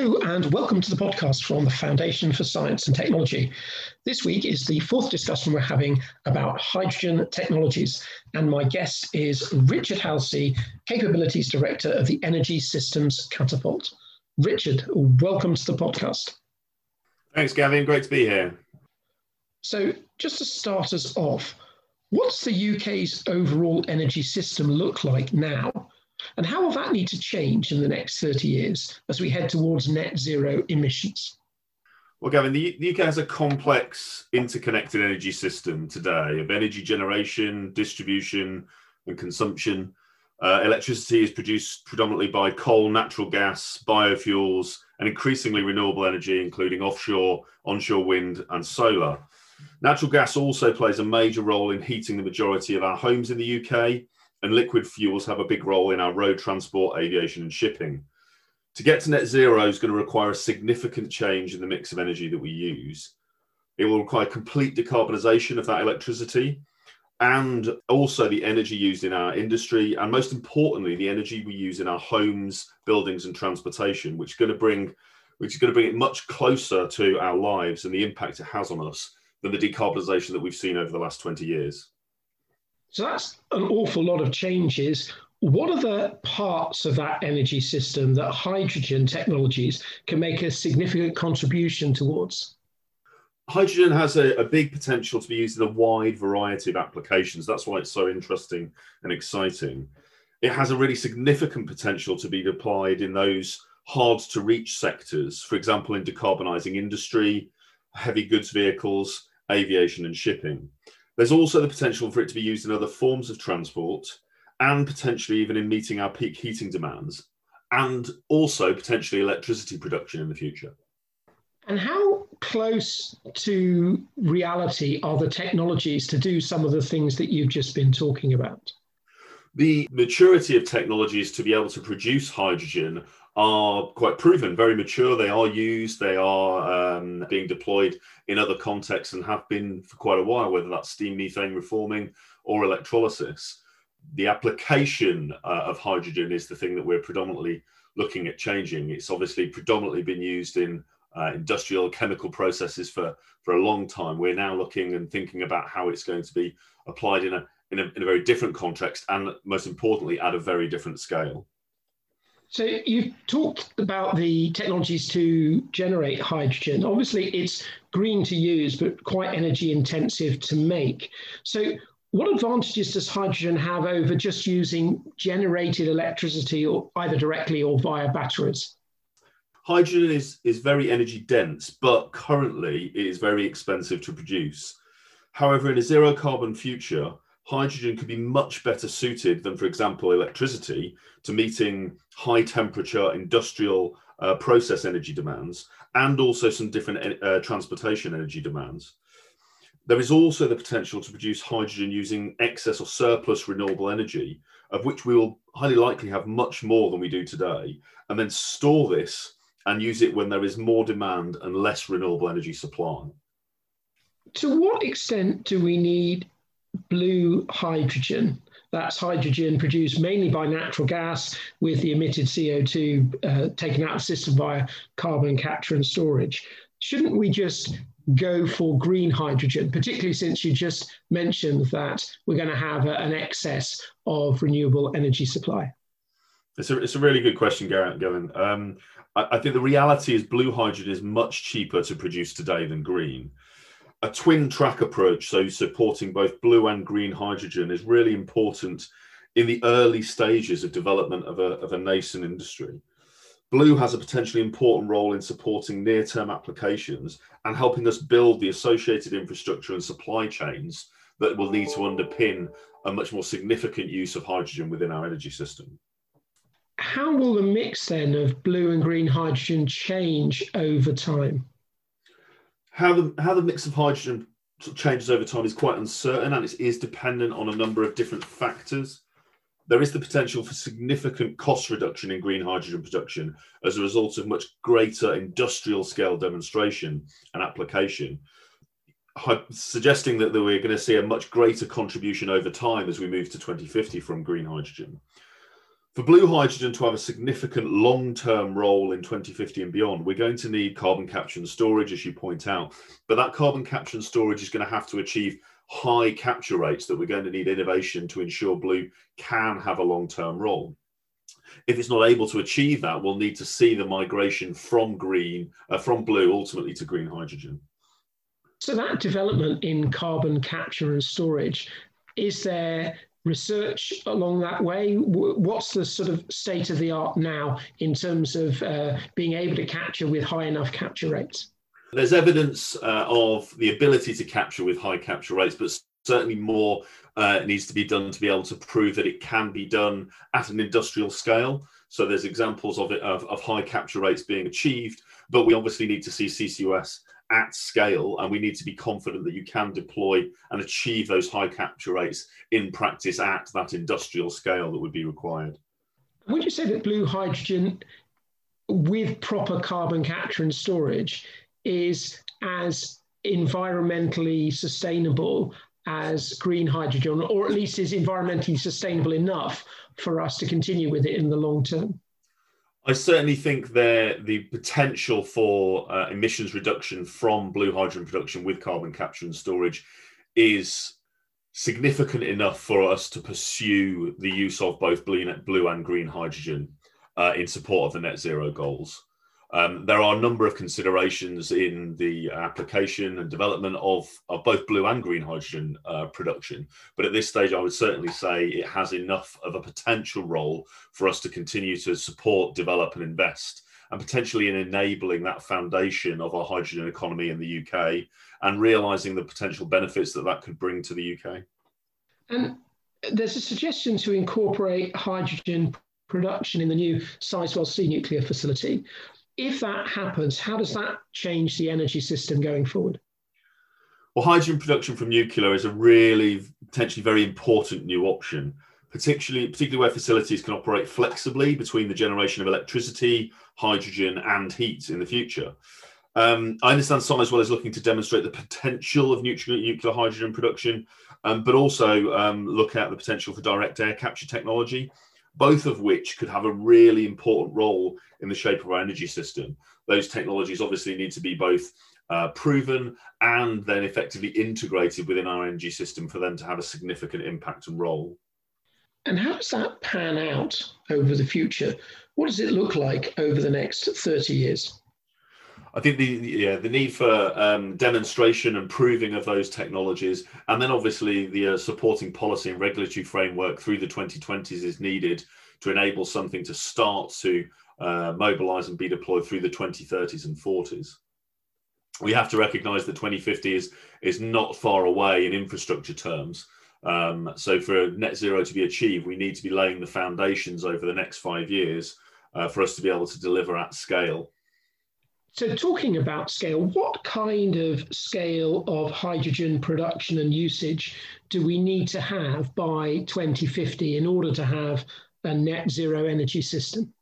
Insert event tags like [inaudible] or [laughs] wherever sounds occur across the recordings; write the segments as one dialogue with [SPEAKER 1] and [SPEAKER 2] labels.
[SPEAKER 1] Hello, and welcome to the podcast from the Foundation for Science and Technology. This week is the fourth discussion we're having about hydrogen technologies, and my guest is Richard Halsey, Capabilities Director of the Energy Systems Catapult. Richard, welcome to the podcast.
[SPEAKER 2] Thanks, Gavin. Great to be here.
[SPEAKER 1] So, just to start us off, what's the UK's overall energy system look like now? And how will that need to change in the next 30 years as we head towards net zero emissions?
[SPEAKER 2] Well, Gavin, the, the UK has a complex interconnected energy system today of energy generation, distribution, and consumption. Uh, electricity is produced predominantly by coal, natural gas, biofuels, and increasingly renewable energy, including offshore, onshore wind, and solar. Natural gas also plays a major role in heating the majority of our homes in the UK, and liquid fuels have a big role in our road transport, aviation, and shipping. To get to net zero is going to require a significant change in the mix of energy that we use. It will require complete decarbonisation of that electricity and also the energy used in our industry, and most importantly, the energy we use in our homes, buildings, and transportation, which is going to bring which is going to bring it much closer to our lives and the impact it has on us than the decarbonisation that we've seen over the last 20 years.
[SPEAKER 1] So that's an awful lot of changes. What are the parts of that energy system that hydrogen technologies can make a significant contribution towards?
[SPEAKER 2] Hydrogen has a, a, big potential to be used in a wide variety of applications. That's why it's so interesting and exciting. It has a really significant potential to be applied in those hard to reach sectors, for example, in decarbonising industry, heavy goods vehicles, aviation, and shipping. There's also the potential for it to be used in other forms of transport and potentially even in meeting our peak heating demands and also potentially electricity production in the future.
[SPEAKER 1] And how close to reality are the technologies to do some of the things that you've just been talking about?
[SPEAKER 2] The maturity of technologies to be able to produce hydrogen are quite proven, very mature. They are used, they are um, being deployed in other contexts and have been for quite a while, whether that's steam methane reforming or electrolysis. The application uh, of hydrogen is the thing that we're predominantly looking at changing. It's obviously predominantly been used in uh, industrial chemical processes for, for a long time. We're now looking and thinking about how it's going to be applied in a, in a, in a very different context and most importantly at a very different scale.
[SPEAKER 1] So you've talked about the technologies to generate hydrogen. Obviously, it's green to use, but quite energy intensive to make. So what advantages does hydrogen have over just using generated electricity or either directly or via batteries?
[SPEAKER 2] Hydrogen is, is very energy dense, but currently it is very expensive to produce. However, in a zero carbon future, hydrogen could be much better suited than, for example, electricity to meeting high temperature industrial uh, process energy demands and also some different uh, transportation energy demands. There is also the potential to produce hydrogen using excess or surplus renewable energy, of which we will highly likely have much more than we do today, and then store this and use it when there is more demand and less renewable energy supply.
[SPEAKER 1] To what extent do we need blue hydrogen. That's hydrogen produced mainly by natural gas with the emitted CO2 uh, taken out of the system via carbon capture and storage. Shouldn't we just go for green hydrogen, particularly since you just mentioned that we're going to have a, an excess of renewable energy supply?
[SPEAKER 2] It's a, it's a really good question, Garrett, Gavin. Um, I, I think the reality is blue hydrogen is much cheaper to produce today than green a twin track approach, so supporting both blue and green hydrogen, is really important in the early stages of development of a, of a nascent industry. Blue has a potentially important role in supporting near term applications and helping us build the associated infrastructure and supply chains that will need to underpin a much more significant use of hydrogen within our energy system.
[SPEAKER 1] How will the mix then of blue and green hydrogen change over time?
[SPEAKER 2] How the how the mix of hydrogen changes over time is quite uncertain and it is dependent on a number of different factors. There is the potential for significant cost reduction in green hydrogen production as a result of much greater industrial scale demonstration and application, suggesting that we're going to see a much greater contribution over time as we move to 2050 from green hydrogen. For blue hydrogen to have a significant long term role in 2050 and beyond, we're going to need carbon capture and storage, as you point out. But that carbon capture and storage is going to have to achieve high capture rates that we're going to need innovation to ensure blue can have a long term role. If it's not able to achieve that, we'll need to see the migration from green, uh, from blue, ultimately to green hydrogen.
[SPEAKER 1] So that development in carbon capture and storage, is there research along that way? What's the sort of state of the art now in terms of uh, being able to capture with high enough capture rates?
[SPEAKER 2] There's evidence uh, of the ability to capture with high capture rates, but certainly more uh, needs to be done to be able to prove that it can be done at an industrial scale. So there's examples of it of, of high capture rates being achieved, but we obviously need to see CCUS at scale and we need to be confident that you can deploy and achieve those high capture rates in practice at that industrial scale that would be required.
[SPEAKER 1] Would you say that blue hydrogen with proper carbon capture and storage is as environmentally sustainable as green hydrogen, or at least is environmentally sustainable enough for us to continue with it in the long term?
[SPEAKER 2] I certainly think there the potential for uh, emissions reduction from blue hydrogen production with carbon capture and storage is significant enough for us to pursue the use of both blue, blue and green hydrogen uh, in support of the net zero goals. Um, there are a number of considerations in the application and development of, of both blue and green hydrogen uh, production. But at this stage, I would certainly say it has enough of a potential role for us to continue to support, develop, and invest, and potentially in enabling that foundation of our hydrogen economy in the UK and realizing the potential benefits that that could bring to the UK.
[SPEAKER 1] And there's a suggestion to incorporate hydrogen production in the new Sizewell C nuclear facility if that happens, how does that change the energy system going forward?
[SPEAKER 2] Well, hydrogen production from nuclear is a really potentially very important new option, particularly particularly where facilities can operate flexibly between the generation of electricity, hydrogen, and heat in the future. Um, I understand Sizewell is looking to demonstrate the potential of nuclear, nuclear hydrogen production, um, but also um, look at the potential for direct air capture technology both of which could have a really important role in the shape of our energy system. Those technologies obviously need to be both uh, proven and then effectively integrated within our energy system for them to have a significant impact and role.
[SPEAKER 1] And how does that pan out over the future? What does it look like over the next 30 years?
[SPEAKER 2] I think the yeah the need for um, demonstration and proving of those technologies, and then obviously the uh, supporting policy and regulatory framework through the 2020s is needed to enable something to start to uh, mobilize and be deployed through the 2030s and 40s. We have to recognise that 2050 is is not far away in infrastructure terms. Um, so for net zero to be achieved, we need to be laying the foundations over the next five years uh, for us to be able to deliver at scale.
[SPEAKER 1] So, talking about scale, what kind of scale of hydrogen production and usage do we need to have by 2050 in order to have a net zero energy system?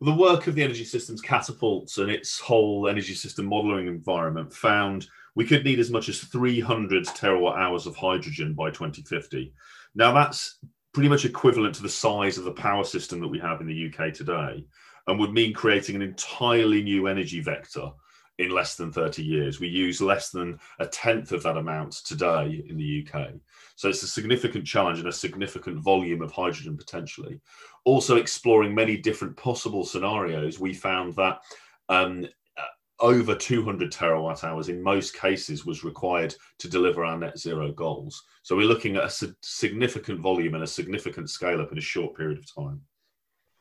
[SPEAKER 2] The work of the energy systems catapults and its whole energy system modeling environment found we could need as much as 300 terawatt hours of hydrogen by 2050. Now, that's pretty much equivalent to the size of the power system that we have in the UK today and would mean creating an entirely new energy vector in less than 30 years. We use less than a tenth of that amount today in the UK. So it's a significant challenge and a significant volume of hydrogen potentially. Also, exploring many different possible scenarios, we found that um, uh, over 200 terawatt hours in most cases was required to deliver our net zero goals. So we're looking at a significant volume and a significant scale up in a short period of time.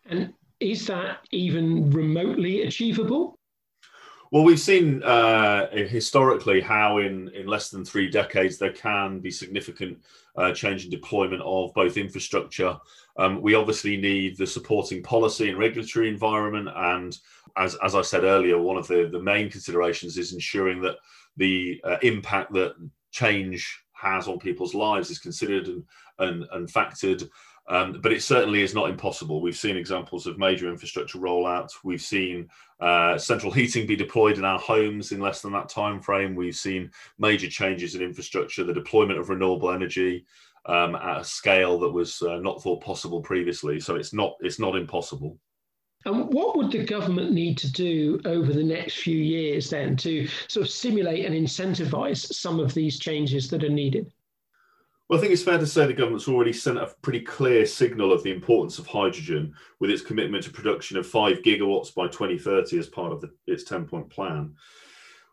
[SPEAKER 1] And is that even remotely achievable?
[SPEAKER 2] Well, we've seen uh, historically how in, in less than three decades there can be significant uh, change in deployment of both infrastructure. Um, we obviously need the supporting policy and regulatory environment. And as, as I said earlier, one of the, the main considerations is ensuring that the uh, impact that change has on people's lives is considered and, and, and factored. Um, but it certainly is not impossible. We've seen examples of major infrastructure rollout. We've seen uh, central heating be deployed in our homes in less than that time frame. We've seen major changes in infrastructure, the deployment of renewable energy. um, at a scale that was uh, not thought possible previously. So it's not it's not impossible.
[SPEAKER 1] And what would the government need to do over the next few years then to sort of stimulate and incentivize some of these changes that are needed?
[SPEAKER 2] Well, I think it's fair to say the government's already sent a pretty clear signal of the importance of hydrogen with its commitment to production of five gigawatts by 2030 as part of the, its 10 point plan.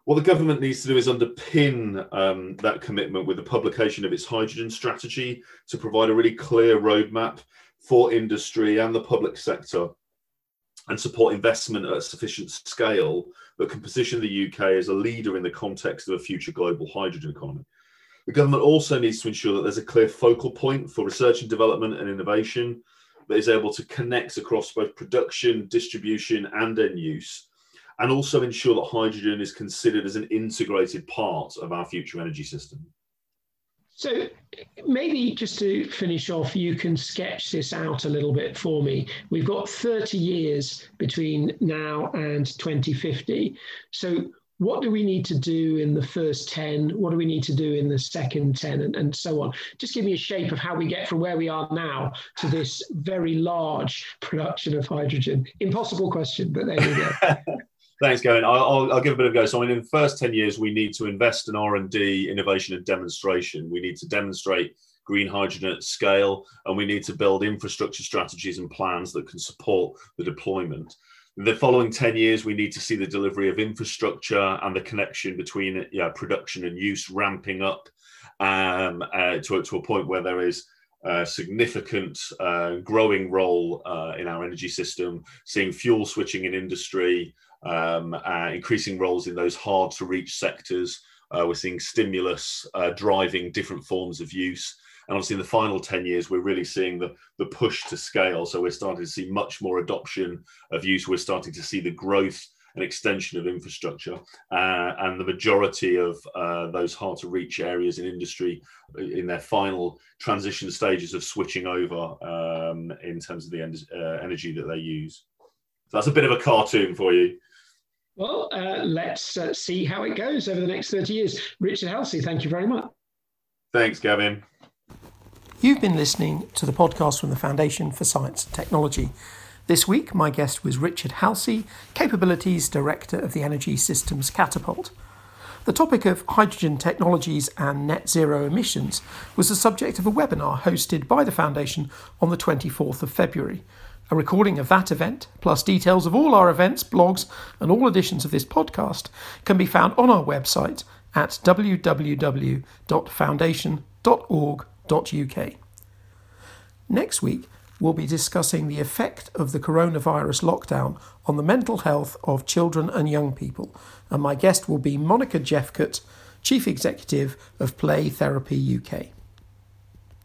[SPEAKER 2] What the government needs to do is underpin um, that commitment with the publication of its hydrogen strategy to provide a really clear roadmap for industry and the public sector and support investment at a sufficient scale that can position the UK as a leader in the context of a future global hydrogen economy. The government also needs to ensure that there's a clear focal point for research and development and innovation that is able to connect across both production, distribution, and end use, and also ensure that hydrogen is considered as an integrated part of our future energy system.
[SPEAKER 1] So maybe just to finish off, you can sketch this out a little bit for me. We've got 30 years between now and 2050. So what do we need to do in the first 10? What do we need to do in the second 10 and, and so on? Just give me a shape of how we get from where we are now to this very large production of hydrogen. Impossible question, but there you go. [laughs]
[SPEAKER 2] Thanks, Gavin. I'll, I'll, give a bit of a go. So, I mean, in the first ten years, we need to invest in R and D, innovation, and demonstration. We need to demonstrate green hydrogen at scale, and we need to build infrastructure strategies and plans that can support the deployment. The following 10 years, we need to see the delivery of infrastructure and the connection between yeah, production and use ramping up um, uh, to, to a point where there is a significant uh, growing role uh, in our energy system, seeing fuel switching in industry, um, uh, increasing roles in those hard to reach sectors. Uh, we're seeing stimulus uh, driving different forms of use. And obviously, in the final 10 years, we're really seeing the, the push to scale. So we're starting to see much more adoption of use. We're starting to see the growth and extension of infrastructure. Uh, and the majority of uh, those hard to reach areas in industry uh, in their final transition stages of switching over um, in terms of the en- uh, energy that they use. So that's a bit of a cartoon for you.
[SPEAKER 1] Well, uh, let's uh, see how it goes over the next 30 years. Richard Halsey, thank you very much.
[SPEAKER 2] Thanks, Gavin.
[SPEAKER 3] You've been listening to the podcast from the Foundation for Science and Technology. This week, my guest was Richard Halsey, Capabilities Director of the Energy Systems Catapult. The topic of hydrogen technologies and net zero emissions was the subject of a webinar hosted by the Foundation on the 24th of February. A recording of that event, plus details of all our events, blogs, and all editions of this podcast, can be found on our website at Next week, we'll be discussing the effect of the coronavirus lockdown on the mental health of children and young people, and my guest will be Monika Jephcott, Chief Executive of Play Therapy UK.